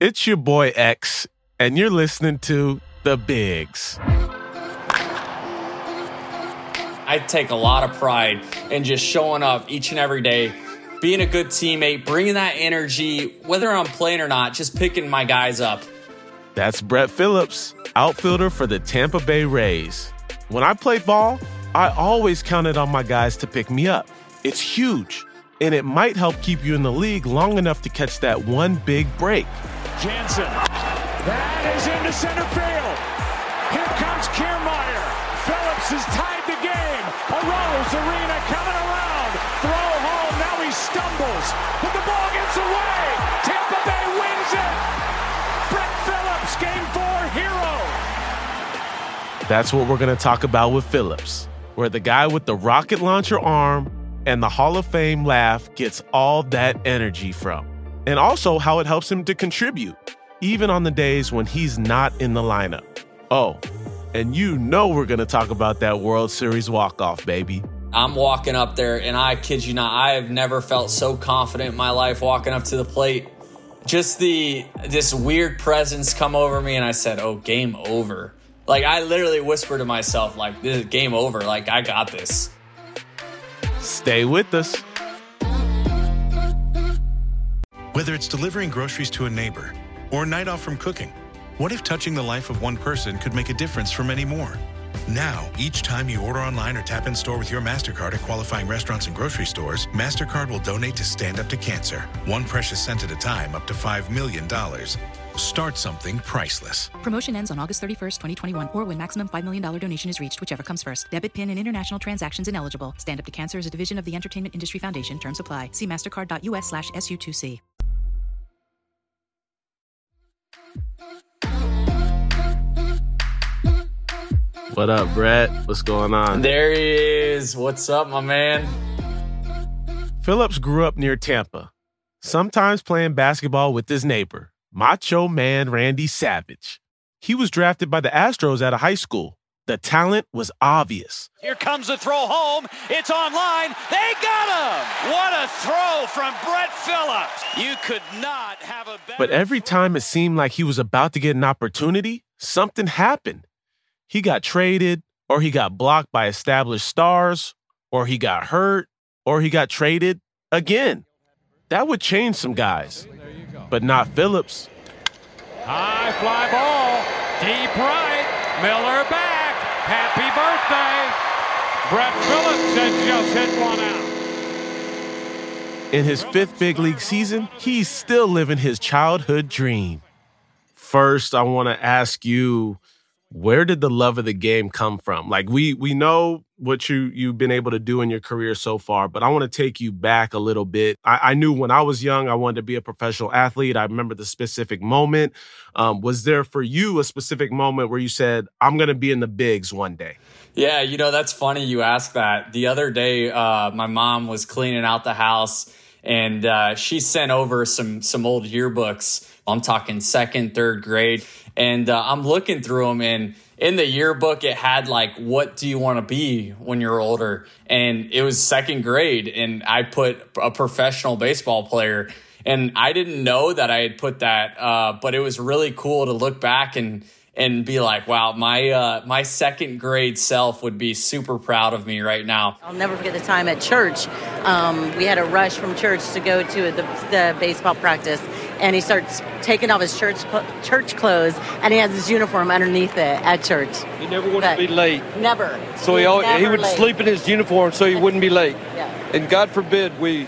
It's your boy X, and you're listening to The Bigs. I take a lot of pride in just showing up each and every day, being a good teammate, bringing that energy, whether I'm playing or not, just picking my guys up. That's Brett Phillips, outfielder for the Tampa Bay Rays. When I played ball, I always counted on my guys to pick me up. It's huge, and it might help keep you in the league long enough to catch that one big break. Jansen. That is into center field. Here comes Kiermaier. Phillips has tied the game. Arozarena coming around. Throw home. Now he stumbles. But the ball gets away. Tampa Bay wins it. Brett Phillips, game four hero. That's what we're going to talk about with Phillips, where the guy with the rocket launcher arm and the Hall of Fame laugh gets all that energy from and also how it helps him to contribute, even on the days when he's not in the lineup. Oh, and you know we're going to talk about that World Series walk-off, baby. I'm walking up there, and I kid you not, I have never felt so confident in my life walking up to the plate. Just the this weird presence come over me, and I said, "Oh, game over." Like I literally whispered to myself, "Like this is game over. Like I got this." Stay with us. Whether it's delivering groceries to a neighbor or a night off from cooking, what if touching the life of one person could make a difference for many more? Now, each time you order online or tap in store with your MasterCard at qualifying restaurants and grocery stores, MasterCard will donate to Stand Up to Cancer, one precious cent at a time, up to $5 million. Start something priceless. Promotion ends on August 31st, 2021, or when maximum $5 million donation is reached, whichever comes first. Debit, PIN, and international transactions ineligible. Stand Up to Cancer is a division of the Entertainment Industry Foundation. Terms apply. See mastercard.us slash SU2C. What up, Brett? What's going on? There he is. What's up, my man? Phillips grew up near Tampa, sometimes playing basketball with his neighbor, Macho Man Randy Savage. He was drafted by the Astros out of high school. The talent was obvious. Here comes the throw home. It's online. They got him. What a throw from Brett Phillips. You could not have a better. But every time it seemed like he was about to get an opportunity, something happened. He got traded, or he got blocked by established stars, or he got hurt, or he got traded again. That would change some guys, but not Phillips. High fly ball. Deep right. Miller back. Happy birthday. Brett Phillips has just hit one out. In his fifth big league season, he's still living his childhood dream. First, I want to ask you where did the love of the game come from? Like we we know what you you've been able to do in your career so far, but I want to take you back a little bit. I, I, knew when I was young I wanted to be a professional athlete. I remember the specific moment. Um, was there for you a specific moment where you said, "I'm going to be in the bigs one day"? Yeah, you know that's funny you ask that. The other day, uh, my mom was cleaning out the house and uh, she sent over some some old yearbooks. I'm talking second, third grade, and uh, I'm looking through them and in the yearbook it had like what do you want to be when you're older and it was second grade and i put a professional baseball player and i didn't know that i had put that uh, but it was really cool to look back and and be like wow my uh, my second grade self would be super proud of me right now I'll never forget the time at church. Um, we had a rush from church to go to the, the baseball practice, and he starts taking off his church church clothes, and he has his uniform underneath it at church. He never wanted But- to be late. Never. So he, was always, he would late. sleep in his uniform so he wouldn't be late. Yeah. And God forbid we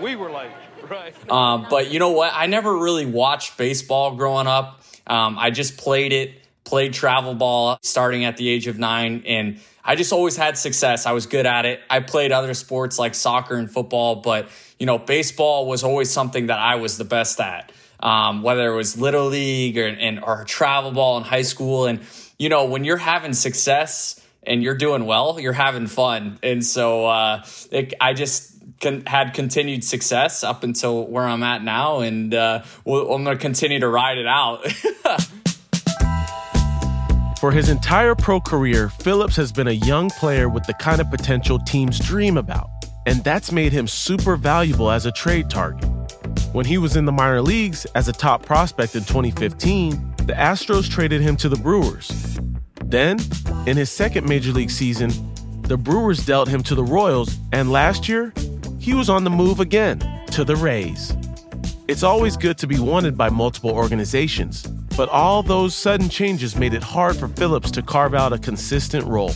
we were late. Right. Um, but you know what? I never really watched baseball growing up. Um, I just played it, played travel ball starting at the age of nine, and I just always had success. I was good at it. I played other sports like soccer and football, but you know, baseball was always something that I was the best at. Um, whether it was little league or and or travel ball in high school, and you know, when you're having success and you're doing well, you're having fun, and so uh, it, I just con- had continued success up until where I'm at now, and uh, we'll, I'm going to continue to ride it out. For his entire pro career, Phillips has been a young player with the kind of potential teams dream about, and that's made him super valuable as a trade target. When he was in the minor leagues as a top prospect in 2015, the Astros traded him to the Brewers. Then, in his second major league season, the Brewers dealt him to the Royals, and last year, he was on the move again to the Rays. It's always good to be wanted by multiple organizations, but all those sudden changes made it hard for Phillips to carve out a consistent role.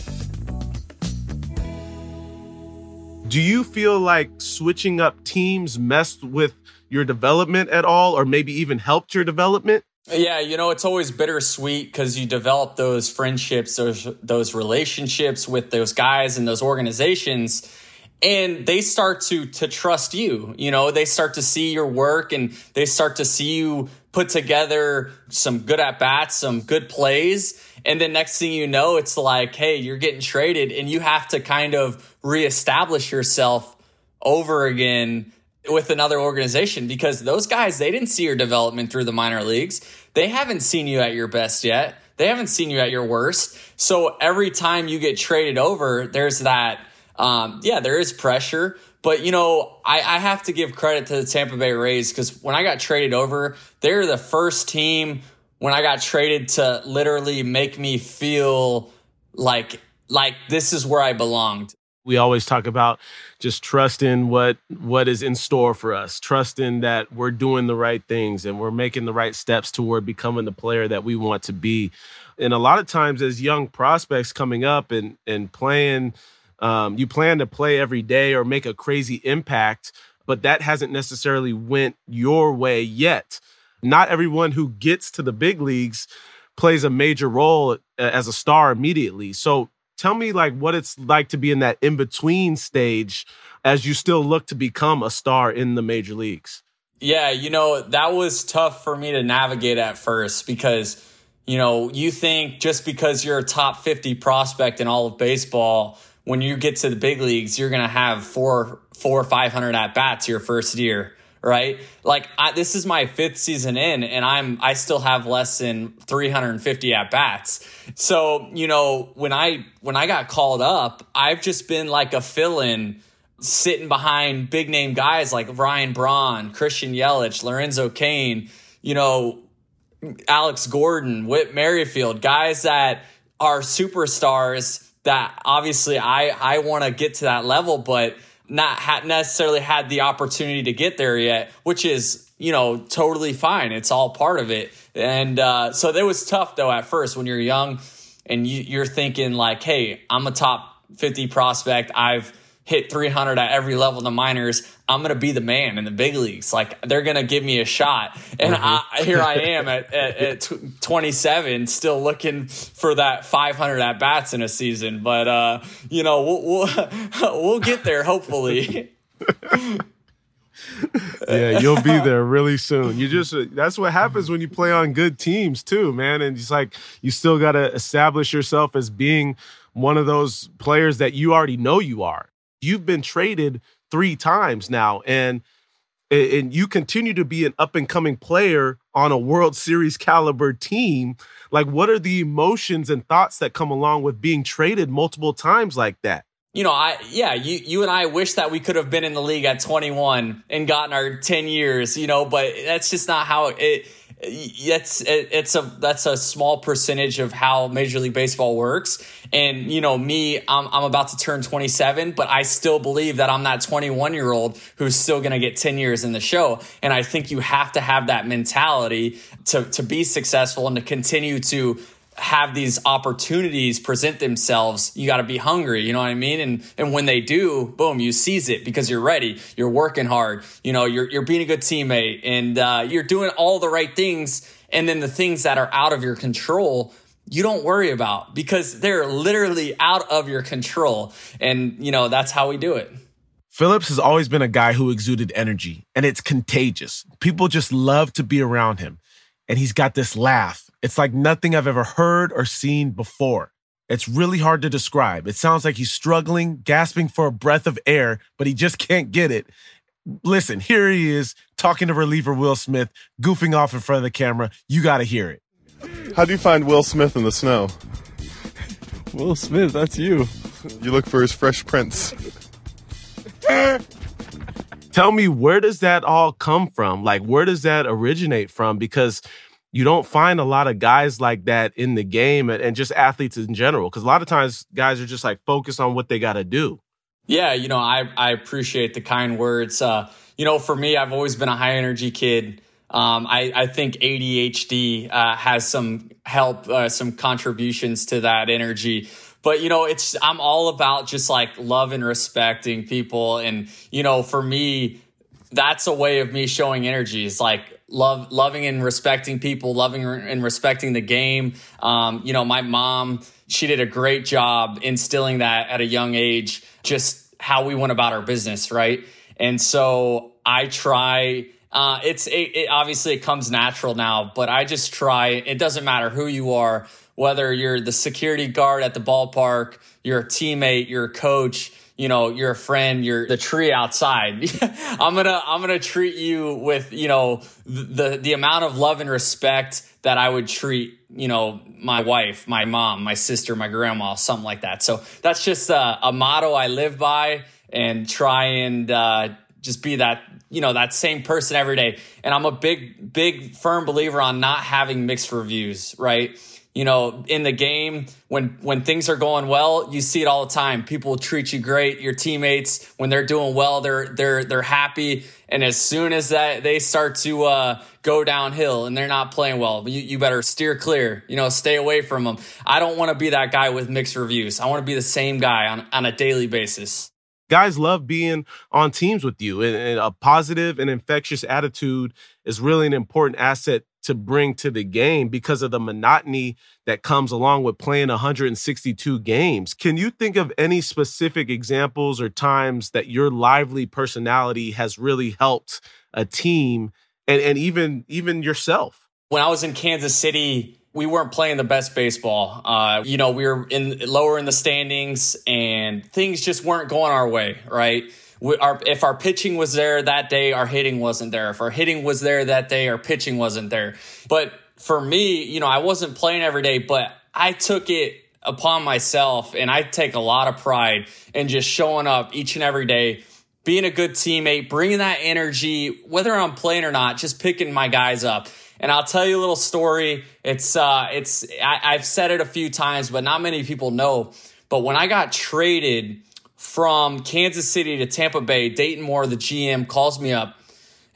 Do you feel like switching up teams messed with your development at all, or maybe even helped your development? Yeah, you know, it's always bittersweet because you develop those friendships, those those relationships with those guys and those organizations and they start to to trust you you know they start to see your work and they start to see you put together some good at bats some good plays and then next thing you know it's like hey you're getting traded and you have to kind of reestablish yourself over again with another organization because those guys they didn't see your development through the minor leagues they haven't seen you at your best yet they haven't seen you at your worst so every time you get traded over there's that um, yeah, there is pressure. But, you know, I, I have to give credit to the Tampa Bay Rays because when I got traded over, they're the first team when I got traded to literally make me feel like like this is where I belonged. We always talk about just trusting what what is in store for us, trusting that we're doing the right things and we're making the right steps toward becoming the player that we want to be. And a lot of times as young prospects coming up and and playing um, you plan to play every day or make a crazy impact, but that hasn't necessarily went your way yet. Not everyone who gets to the big leagues plays a major role uh, as a star immediately. So tell me like what it's like to be in that in between stage as you still look to become a star in the major leagues. Yeah, you know, that was tough for me to navigate at first because you know, you think just because you're a top 50 prospect in all of baseball when you get to the big leagues, you're going to have four, four or 500 at bats your first year, right? Like I, this is my fifth season in and I'm, I still have less than 350 at bats. So, you know, when I, when I got called up, I've just been like a fill in sitting behind big name guys like Ryan Braun, Christian Yelich, Lorenzo Cain, you know, Alex Gordon, Whit Merrifield, guys that are superstars that obviously I I want to get to that level, but not ha- necessarily had the opportunity to get there yet, which is you know totally fine. It's all part of it, and uh, so it was tough though at first when you're young and you, you're thinking like, hey, I'm a top 50 prospect. I've hit 300 at every level in the minors. I'm going to be the man in the big leagues. Like they're going to give me a shot. And mm-hmm. I, here I am at, at, at, 27, still looking for that 500 at bats in a season. But, uh, you know, we'll, we'll, we'll get there hopefully. yeah, you'll be there really soon. You just that's what happens when you play on good teams too, man. And it's like you still got to establish yourself as being one of those players that you already know you are. You've been traded three times now, and and you continue to be an up and coming player on a World Series caliber team. Like, what are the emotions and thoughts that come along with being traded multiple times like that? You know, I yeah, you you and I wish that we could have been in the league at 21 and gotten our 10 years, you know, but that's just not how it it's it's a that's a small percentage of how Major League Baseball works. And you know, me, I'm I'm about to turn 27, but I still believe that I'm that 21 year old who's still going to get 10 years in the show. And I think you have to have that mentality to to be successful and to continue to have these opportunities present themselves, you got to be hungry. You know what I mean? And and when they do, boom, you seize it because you're ready. You're working hard. You know, you're you're being a good teammate, and uh, you're doing all the right things. And then the things that are out of your control, you don't worry about because they're literally out of your control. And you know that's how we do it. Phillips has always been a guy who exuded energy, and it's contagious. People just love to be around him, and he's got this laugh it's like nothing I've ever heard or seen before. It's really hard to describe. It sounds like he's struggling, gasping for a breath of air, but he just can't get it. Listen, here he is talking to reliever Will Smith, goofing off in front of the camera. You got to hear it. How do you find Will Smith in the snow? Will Smith, that's you. You look for his fresh prints. Tell me, where does that all come from? Like, where does that originate from? Because you don't find a lot of guys like that in the game and, just athletes in general. Because a lot of times guys are just like focused on what they got to do. Yeah, you know, I, I appreciate the kind words. Uh, you know, for me, I've always been a high energy kid. Um, I, I, think ADHD uh, has some help, uh, some contributions to that energy. But you know, it's I'm all about just like love and respecting people, and you know, for me, that's a way of me showing energy. It's like love, loving and respecting people, loving and respecting the game. Um, you know, my mom, she did a great job instilling that at a young age, just how we went about our business, right? And so I try. Uh, it's it, it, obviously it comes natural now, but I just try. It doesn't matter who you are, whether you're the security guard at the ballpark, you're a teammate, you're a coach you know, you're a friend, you're the tree outside. I'm to I'm to treat you with, you know, the the amount of love and respect that I would treat, you know, my wife, my mom, my sister, my grandma, something like that. So that's just a, a motto I live by and try and uh, just be that you know that same person every day and i'm a big big firm believer on not having mixed reviews right you know, in the game, when when things are going well, you see it all the time. People treat you great. Your teammates, when they're doing well, they're they're they're happy. And as soon as that they start to uh, go downhill and they're not playing well, you, you better steer clear. You know, stay away from them. I don't want to be that guy with mixed reviews. I want to be the same guy on on a daily basis. Guys love being on teams with you, and, and a positive and infectious attitude is really an important asset to bring to the game because of the monotony that comes along with playing 162 games. Can you think of any specific examples or times that your lively personality has really helped a team and, and even even yourself? When I was in Kansas City, we weren't playing the best baseball. Uh, you know, we were in lower in the standings and things just weren't going our way, right? We, our, if our pitching was there that day, our hitting wasn't there. If our hitting was there that day, our pitching wasn't there. But for me, you know, I wasn't playing every day, but I took it upon myself and I take a lot of pride in just showing up each and every day, being a good teammate, bringing that energy, whether I'm playing or not, just picking my guys up. And I'll tell you a little story. It's, uh, it's, I, I've said it a few times, but not many people know. But when I got traded, from Kansas City to Tampa Bay, Dayton Moore, the GM, calls me up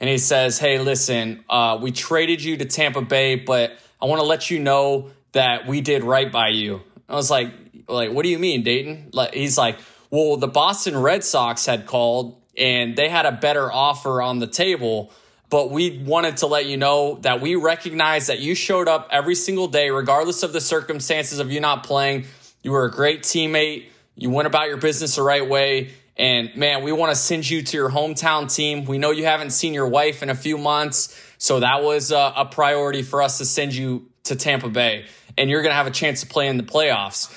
and he says, Hey, listen, uh, we traded you to Tampa Bay, but I want to let you know that we did right by you. I was like, like, what do you mean, Dayton? Like, he's like, well, the Boston Red Sox had called and they had a better offer on the table, but we wanted to let you know that we recognize that you showed up every single day, regardless of the circumstances of you not playing. You were a great teammate. You went about your business the right way. And man, we want to send you to your hometown team. We know you haven't seen your wife in a few months. So that was a, a priority for us to send you to Tampa Bay. And you're going to have a chance to play in the playoffs.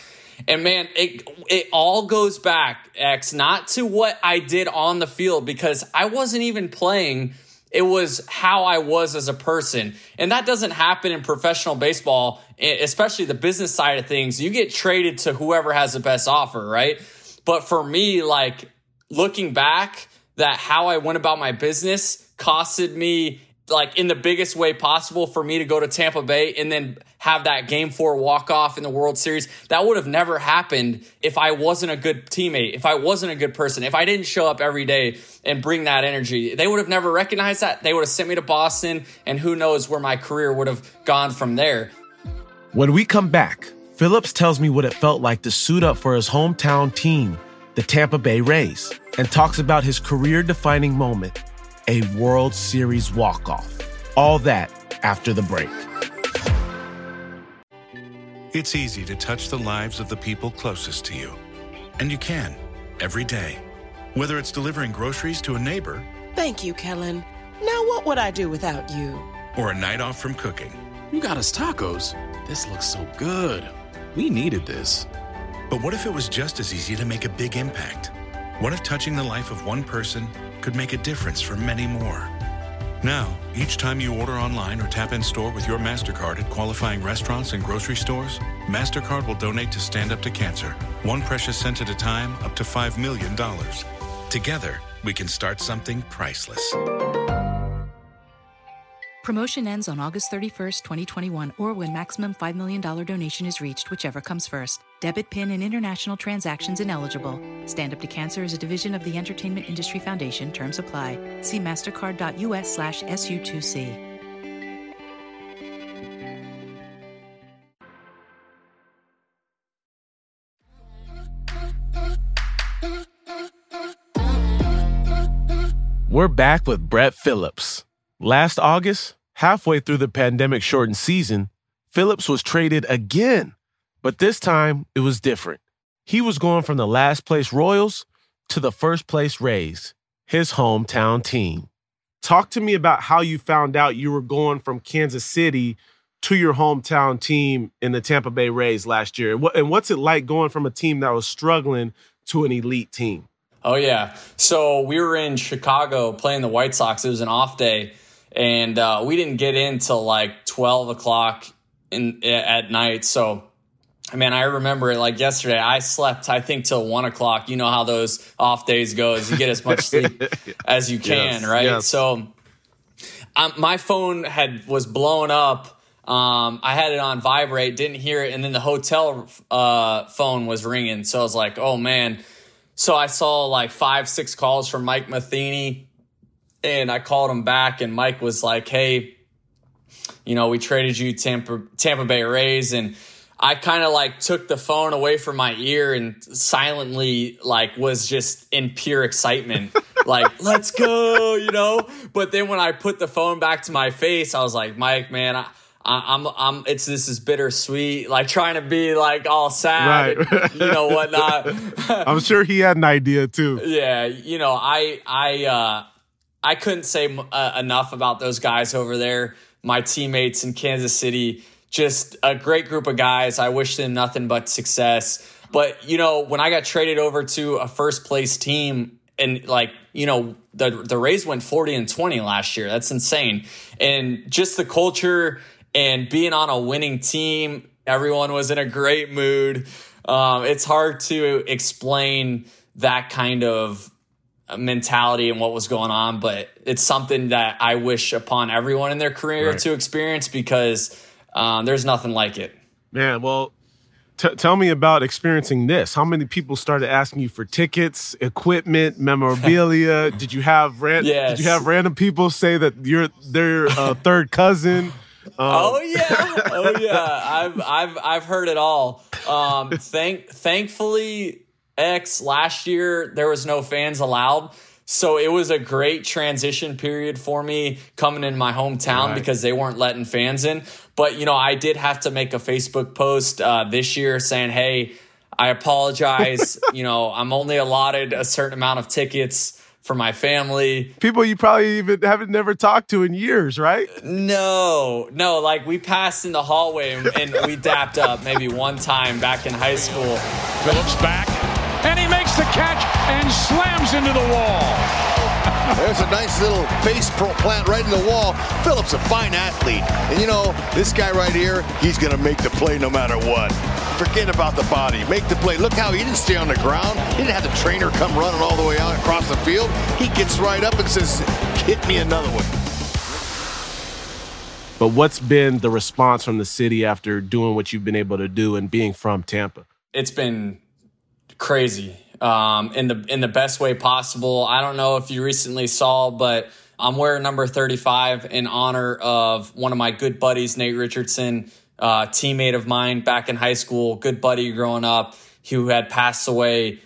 And man, it it all goes back, X, not to what I did on the field because I wasn't even playing it was how I was as a person. And that doesn't happen in professional baseball, especially the business side of things. You get traded to whoever has the best offer, right? But for me, like looking back, that how I went about my business costed me like in the biggest way possible for me to go to Tampa Bay and then have that game four walk off in the World Series. That would have never happened if I wasn't a good teammate, if I wasn't a good person, if I didn't show up every day and bring that energy. They would have never recognized that. They would have sent me to Boston, and who knows where my career would have gone from there. When we come back, Phillips tells me what it felt like to suit up for his hometown team, the Tampa Bay Rays, and talks about his career defining moment a World Series walk-off. All that after the break. It's easy to touch the lives of the people closest to you. And you can, every day. Whether it's delivering groceries to a neighbor. Thank you, Kellen. Now what would I do without you? Or a night off from cooking. You got us tacos. This looks so good. We needed this. But what if it was just as easy to make a big impact? What if touching the life of one person could make a difference for many more. Now, each time you order online or tap in store with your MasterCard at qualifying restaurants and grocery stores, MasterCard will donate to Stand Up to Cancer, one precious cent at a time, up to $5 million. Together, we can start something priceless. Promotion ends on August 31st, 2021, or when maximum $5 million donation is reached, whichever comes first. Debit, PIN, and international transactions ineligible. Stand Up to Cancer is a division of the Entertainment Industry Foundation. Terms apply. See mastercard.us slash SU2C. We're back with Brett Phillips. Last August, halfway through the pandemic shortened season, Phillips was traded again, but this time it was different. He was going from the last place Royals to the first place Rays, his hometown team. Talk to me about how you found out you were going from Kansas City to your hometown team in the Tampa Bay Rays last year. And what's it like going from a team that was struggling to an elite team? Oh yeah. So we were in Chicago playing the White Sox. It was an off day, and uh, we didn't get in till like twelve o'clock in at night. So, man, I remember it like yesterday. I slept, I think, till one o'clock. You know how those off days goes. You get as much sleep as you can, yes, right? Yes. So, um, my phone had was blown up. Um, I had it on vibrate, didn't hear it, and then the hotel uh, phone was ringing. So I was like, "Oh man." So I saw like five, six calls from Mike Matheny, and I called him back, and Mike was like, "Hey, you know, we traded you Tampa Tampa Bay Rays," and I kind of like took the phone away from my ear and silently like was just in pure excitement, like "Let's go," you know. But then when I put the phone back to my face, I was like, "Mike, man, I." I, am I'm it's this is bittersweet, like trying to be like all sad, right. and, you know whatnot. I'm sure he had an idea too. Yeah, you know, I I uh, I couldn't say uh, enough about those guys over there. My teammates in Kansas City, just a great group of guys. I wish them nothing but success. But you know, when I got traded over to a first place team, and like you know, the the Rays went 40 and 20 last year. That's insane. And just the culture and being on a winning team, everyone was in a great mood. Um, it's hard to explain that kind of mentality and what was going on, but it's something that I wish upon everyone in their career right. to experience because um, there's nothing like it. Man, well, T- tell me about experiencing this. How many people started asking you for tickets, equipment, memorabilia? did you have ran- yes. Did you have random people say that you're their uh, third cousin? Um, oh yeah, oh yeah. I've I've I've heard it all. Um, thank thankfully, X last year there was no fans allowed. So it was a great transition period for me coming in my hometown right. because they weren't letting fans in. But you know, I did have to make a Facebook post uh, this year saying, "Hey, I apologize. you know, I'm only allotted a certain amount of tickets." for my family. People you probably even haven't never talked to in years, right? No, no. Like we passed in the hallway and, and we dapped up maybe one time back in high school. Phillips back, and he makes the catch and slams into the wall. There's a nice little base plant right in the wall. Phillips a fine athlete. And you know, this guy right here, he's going to make the play no matter what. Forget about the body. Make the play. Look how he didn't stay on the ground. He didn't have the trainer come running all the way out across the field. He gets right up and says, hit me another one. But what's been the response from the city after doing what you've been able to do and being from Tampa? It's been crazy um, in the in the best way possible. I don't know if you recently saw, but I'm wearing number 35 in honor of one of my good buddies, Nate Richardson, uh, teammate of mine back in high school, good buddy growing up, who had passed away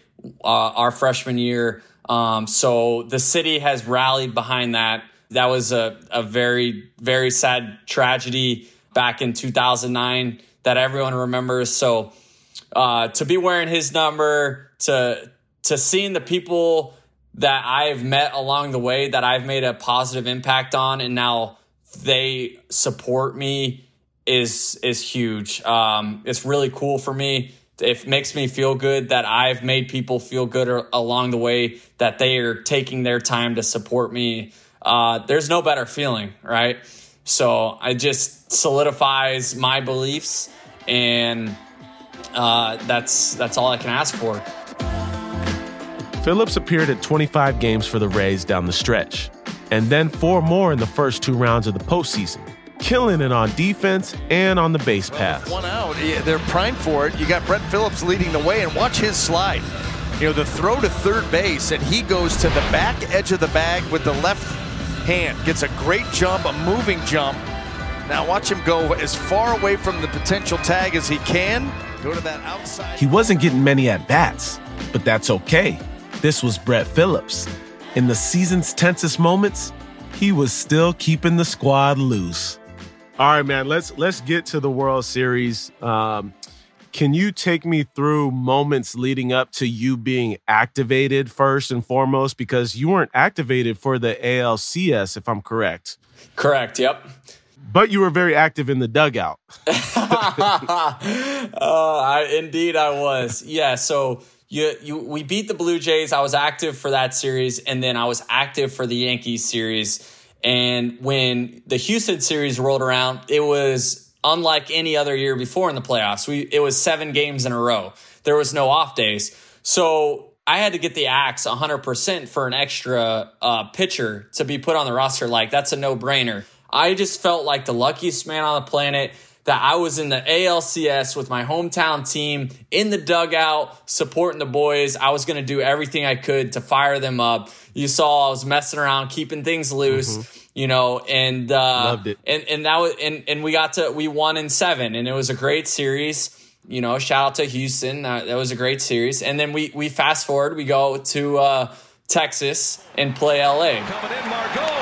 uh, our freshman year. Um, so the city has rallied behind that. That was a, a very, very sad tragedy back in 2009 that everyone remembers. So uh, to be wearing his number, to to seeing the people that I've met along the way that I've made a positive impact on, and now they support me is is huge. Um, it's really cool for me. It makes me feel good that I've made people feel good along the way that they are taking their time to support me. Uh, there's no better feeling, right? So I just solidifies my beliefs, and uh, that's that's all I can ask for. Phillips appeared at 25 games for the Rays down the stretch, and then four more in the first two rounds of the postseason, killing it on defense and on the base paths. One out, they're primed for it. You got Brett Phillips leading the way, and watch his slide. You know, the throw to third base, and he goes to the back edge of the bag with the left hand. Gets a great jump, a moving jump. Now watch him go as far away from the potential tag as he can. Go to that outside. He wasn't getting many at bats, but that's okay. This was Brett Phillips. In the season's tensest moments, he was still keeping the squad loose. All right, man. Let's let's get to the World Series. Um, can you take me through moments leading up to you being activated first and foremost? Because you weren't activated for the ALCS, if I'm correct. Correct. Yep. But you were very active in the dugout. uh, I, indeed, I was. Yeah. So you, you, we beat the Blue Jays. I was active for that series, and then I was active for the Yankees series. And when the Houston series rolled around, it was unlike any other year before in the playoffs. We it was seven games in a row. There was no off days, so I had to get the axe 100% for an extra uh, pitcher to be put on the roster. Like that's a no brainer. I just felt like the luckiest man on the planet that I was in the ALCS with my hometown team in the dugout supporting the boys. I was going to do everything I could to fire them up. You saw I was messing around, keeping things loose. Mm-hmm you know, and uh, loved it. And and that was and and we got to we won in seven, and it was a great series. You know, shout out to Houston. Uh, that was a great series. And then we we fast forward, we go to uh, Texas and play LA.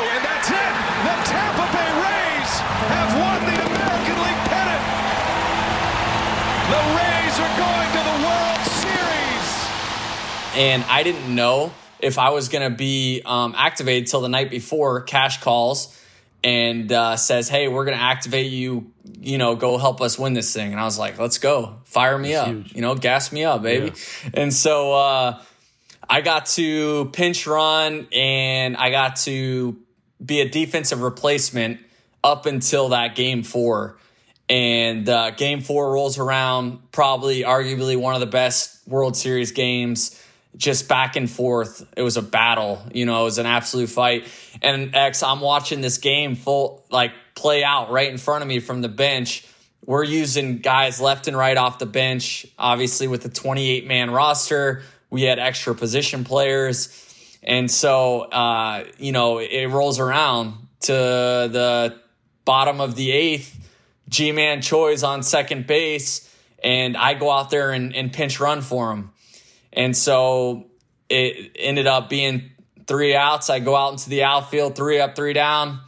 And I didn't know if I was going to be um, activated till the night before, Cash calls and uh, says, "Hey, we're going to activate you. You know, go help us win this thing." And I was like, "Let's go, fire me That's up. Huge. You know, gas me up, baby." Yeah. And so uh, I got to pinch run, and I got to be a defensive replacement up until that game four. And uh, game four rolls around, probably arguably one of the best World Series games just back and forth. It was a battle, you know, it was an absolute fight. And X, I'm watching this game full, like play out right in front of me from the bench. We're using guys left and right off the bench. Obviously, with the 28 man roster, we had extra position players. And so, uh, you know, it rolls around to the bottom of the eighth. Ji-Man Choi's on second base, and I go out there and, and pinch run for him and so it ended up being three outs. I go out into the outfield, three up, three down.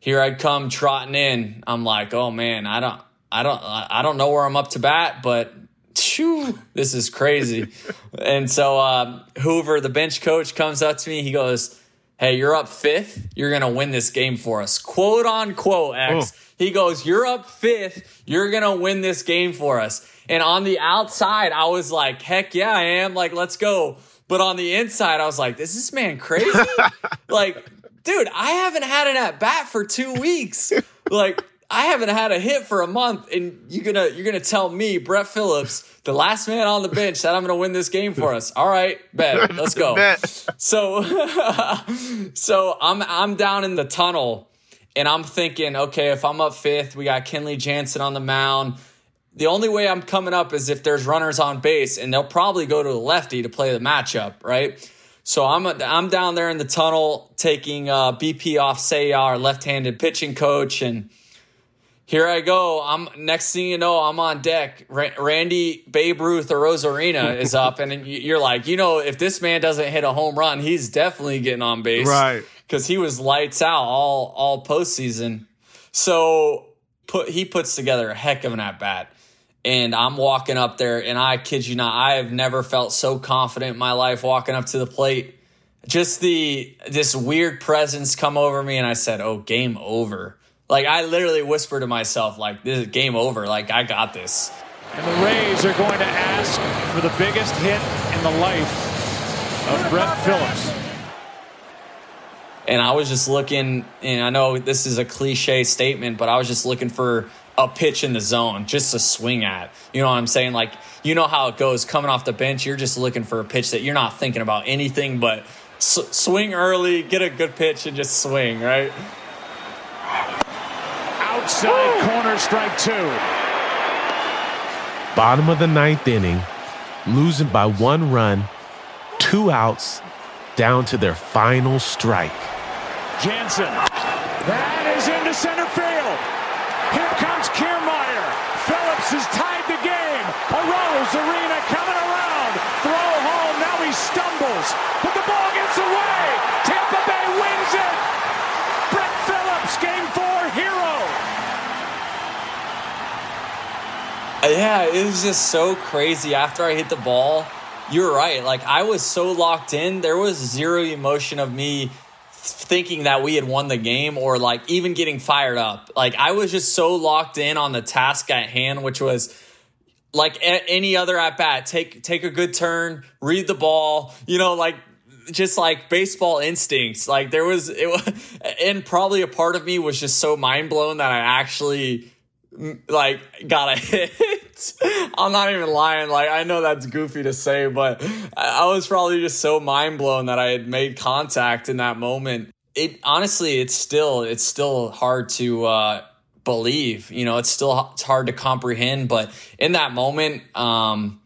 Here I come trotting in. I'm like, oh man, I don't, I don't, I don't know where I'm up to bat, but shoo, this is crazy. and so uh, Hoover, the bench coach, comes up to me. He goes, "Hey, you're up fifth. You're gonna win this game for us." Quote unquote. X. Oh. He goes, "You're up fifth. You're gonna win this game for us." And on the outside, I was like, heck yeah, I am. Like, let's go. But on the inside, I was like, is this man crazy? like, dude, I haven't had an at bat for two weeks. like, I haven't had a hit for a month, and you're gonna you're gonna tell me, Brett Phillips, the last man on the bench, that I'm gonna win this game for us. All right, bet, let's go. Bet. so, so I'm I'm down in the tunnel, and I'm thinking, okay, if I'm up fifth, we got Kenley Jansen on the mound the only way I'm coming up is if there's runners on base, and they'll probably go to the lefty to play the matchup, right? So I'm a, I'm down there in the tunnel taking uh, BP off Say our left-handed pitching coach, and here I go. I'm next thing you know, I'm on deck. Randy Babe Ruth Arozarena is up, and you're like, you know, if this man doesn't hit a home run, he's definitely getting on base, right? Because he was lights out all all postseason. So put he puts together a heck of an at bat and I'm walking up there, and I kid you not, I have never felt so confident in my life walking up to the plate. Just the this weird presence come over me, and I said, "Oh, game over." Like I literally whispered to myself, "Like this is game over. Like I got this." And the Rays are going to ask for the biggest hit in the life of Brett Phillips. and I was just looking. And I know this is a cliche statement, but I was just looking for a pitch in the zone just to swing at. You know what I'm saying? Like you know how it goes coming off the bench. You're just looking for a pitch that you're not thinking about anything but s- swing early, get a good pitch, and just swing right. Outside corner, strike two. Bottom of the ninth inning, losing by one run, two outs, down to their final strike. Jansen. That is into center field. Here comes Kiermaier. Phillips has tied the game. Arozarena coming around. Throw home. Now he stumbles. But the ball gets away. Tampa Bay wins it. Brett Phillips, game four hero. Yeah, it was just so crazy. After I hit the ball, you're right. Like I was so locked in, there was zero emotion of me thinking that we had won the game or like even getting fired up. Like I was just so locked in on the task at hand, which was like a- any other at bat. Take take a good turn, read the ball. You know, like just like baseball instincts. Like there was it was, and probably a part of me was just so mind blown that I actually like got a hit. I'm not even lying. Like I know that's goofy to say, but I was probably just so mind blown that I had made contact in that moment. It honestly, it's still it's still hard to uh, believe. You know, it's still it's hard to comprehend. But in that moment, um,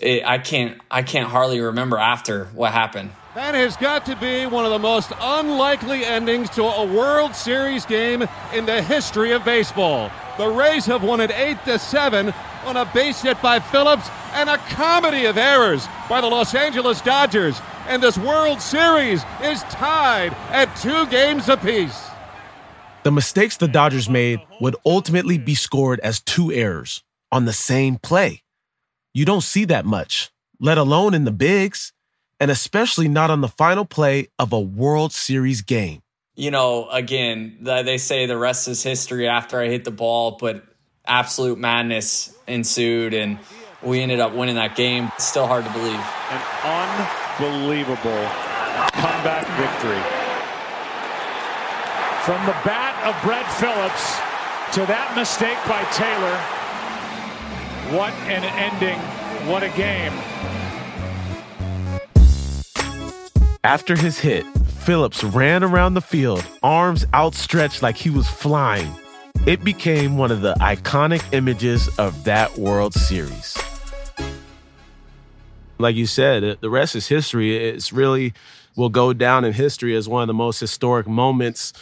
it, I can't I can't hardly remember after what happened. That has got to be one of the most unlikely endings to a World Series game in the history of baseball. The Rays have won it 8 to 7 on a base hit by Phillips and a comedy of errors by the Los Angeles Dodgers. And this World Series is tied at two games apiece. The mistakes the Dodgers made would ultimately be scored as two errors on the same play. You don't see that much, let alone in the bigs, and especially not on the final play of a World Series game. You know, again, th- they say the rest is history after I hit the ball, but absolute madness ensued and we ended up winning that game. It's still hard to believe. An unbelievable comeback victory. From the bat of Brett Phillips to that mistake by Taylor. What an ending. What a game. After his hit, Phillips ran around the field, arms outstretched like he was flying. It became one of the iconic images of that World Series. Like you said, the rest is history. It's really will go down in history as one of the most historic moments.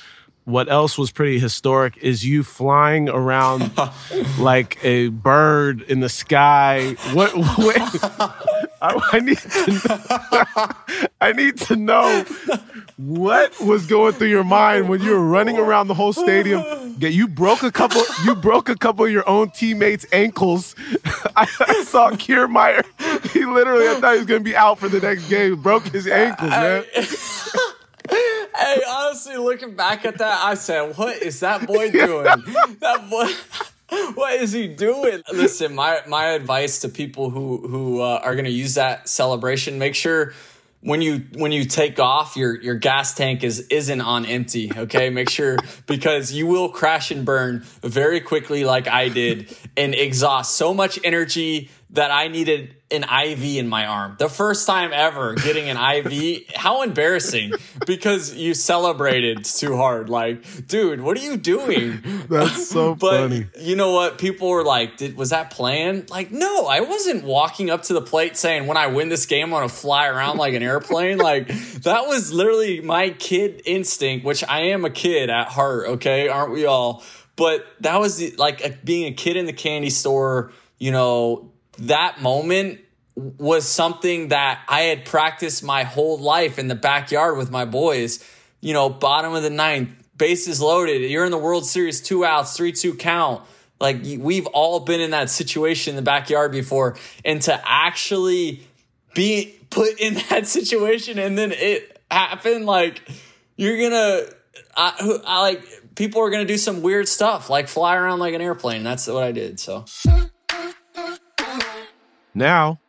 What else was pretty historic is you flying around like a bird in the sky. What? I, I need to know, I need to know what was going through your mind when you were running around the whole stadium. Yeah, you broke a couple. You broke a couple of your own teammates' ankles. I, I saw Kiermaier. He literally, I thought he was going to be out for the next game. Broke his ankles, man. Hey, honestly, looking back at that, I said, "What is that boy doing? that boy, what is he doing?" Listen, my my advice to people who who uh, are going to use that celebration: make sure when you when you take off, your your gas tank is isn't on empty. Okay, make sure because you will crash and burn very quickly, like I did, and exhaust so much energy that I needed an IV in my arm. The first time ever getting an IV. How embarrassing because you celebrated too hard. Like, dude, what are you doing? That's so but funny. you know what? People were like, Did, was that planned? Like, no, I wasn't walking up to the plate saying, when I win this game, I'm going to fly around like an airplane. like, that was literally my kid instinct, which I am a kid at heart, okay? Aren't we all? But that was the, like a, being a kid in the candy store, you know, that moment was something that I had practiced my whole life in the backyard with my boys. You know, bottom of the ninth, bases loaded. You're in the World Series, two outs, three two count. Like we've all been in that situation in the backyard before, and to actually be put in that situation and then it happened, like you're gonna, I, I like people are gonna do some weird stuff, like fly around like an airplane. That's what I did. So. Now,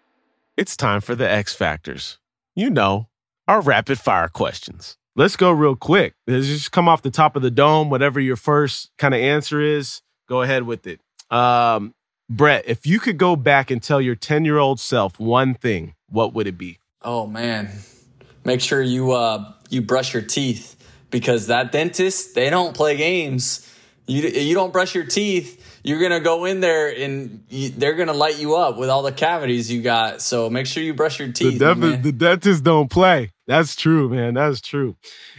it's time for the X Factors. You know, our rapid fire questions. let's go real quick. Let's just come off the top of the dome. Whatever your first kind of answer is, go ahead with it. Um, Brett, if you could go back and tell your 10 year old self one thing, what would it be? Oh man, make sure you uh, you brush your teeth because that dentist they don't play games. You you don't brush your teeth, you're gonna go in there and you, they're gonna light you up with all the cavities you got. So make sure you brush your teeth. The, def- the dentists don't play. That's true, man. That's true.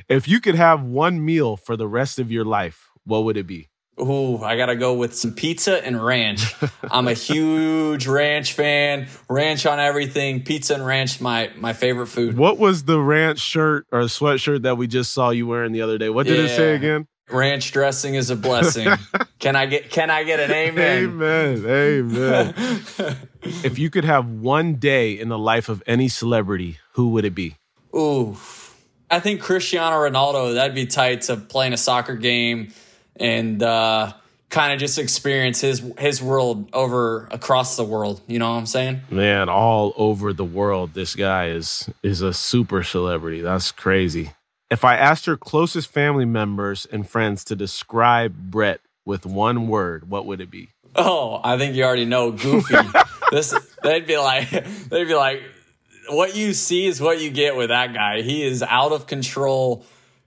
If you could have one meal for the rest of your life, what would it be? Ooh, I gotta go with some pizza and ranch. I'm a huge ranch fan. Ranch on everything. Pizza and ranch, my my favorite food. What was the ranch shirt or sweatshirt that we just saw you wearing the other day? What did yeah. it say again? Ranch dressing is a blessing. can I get can I get an amen? Amen. Amen. if you could have one day in the life of any celebrity, who would it be? Ooh. I think Cristiano Ronaldo, that'd be tight to playing a soccer game and uh, kind of just experience his his world over across the world. You know what I'm saying? Man, all over the world, this guy is is a super celebrity. That's crazy. If I asked your closest family members and friends to describe Brett with one word, what would it be? Oh, I think you already know, goofy. this they'd be like, they'd be like, what you see is what you get with that guy. He is out of control.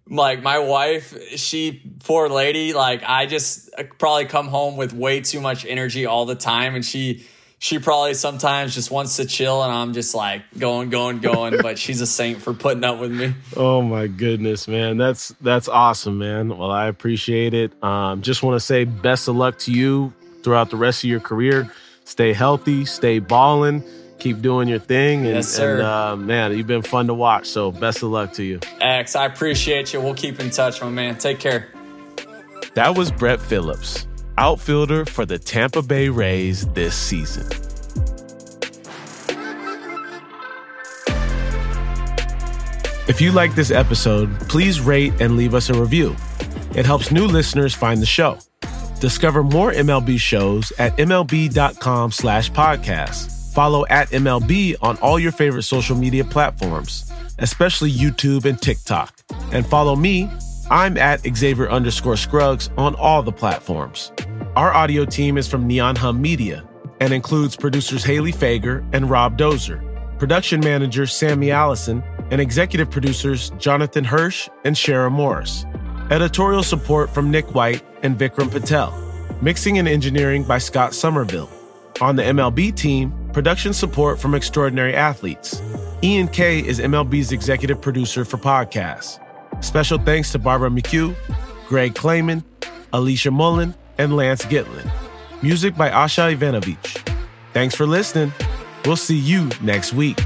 Like my wife, she poor lady. Like I just uh, probably come home with way too much energy all the time, and she she probably sometimes just wants to chill and I'm just like going, going, going. but she's a saint for putting up with me. Oh my goodness, man. That's that's awesome, man. Well, I appreciate it. Um, just want to say best of luck to you throughout the rest of your career. Stay healthy, stay balling, keep doing your thing. And, yes, sir. And, uh, man, you've been fun to watch. So best of luck to you. X, I appreciate you. We'll keep in touch, my man. Take care. That was Brett Phillips outfielder for the Tampa Bay Rays this season. If you like this episode, please rate and leave us a review. It helps new listeners find the show. Discover more MLB shows at MLB.com slash podcast. Follow at MLB on all your favorite social media platforms, especially YouTube and TikTok. And follow me I'm at Xavier underscore Scruggs on all the platforms. Our audio team is from Neon Hum Media and includes producers Haley Fager and Rob Dozer, production manager Sammy Allison, and executive producers Jonathan Hirsch and Shara Morris. Editorial support from Nick White and Vikram Patel. Mixing and engineering by Scott Somerville. On the MLB team, production support from Extraordinary Athletes. Ian Kay is MLB's executive producer for podcasts. Special thanks to Barbara McHugh, Greg Clayman, Alicia Mullen, and Lance Gitlin. Music by Asha Ivanovich. Thanks for listening. We'll see you next week.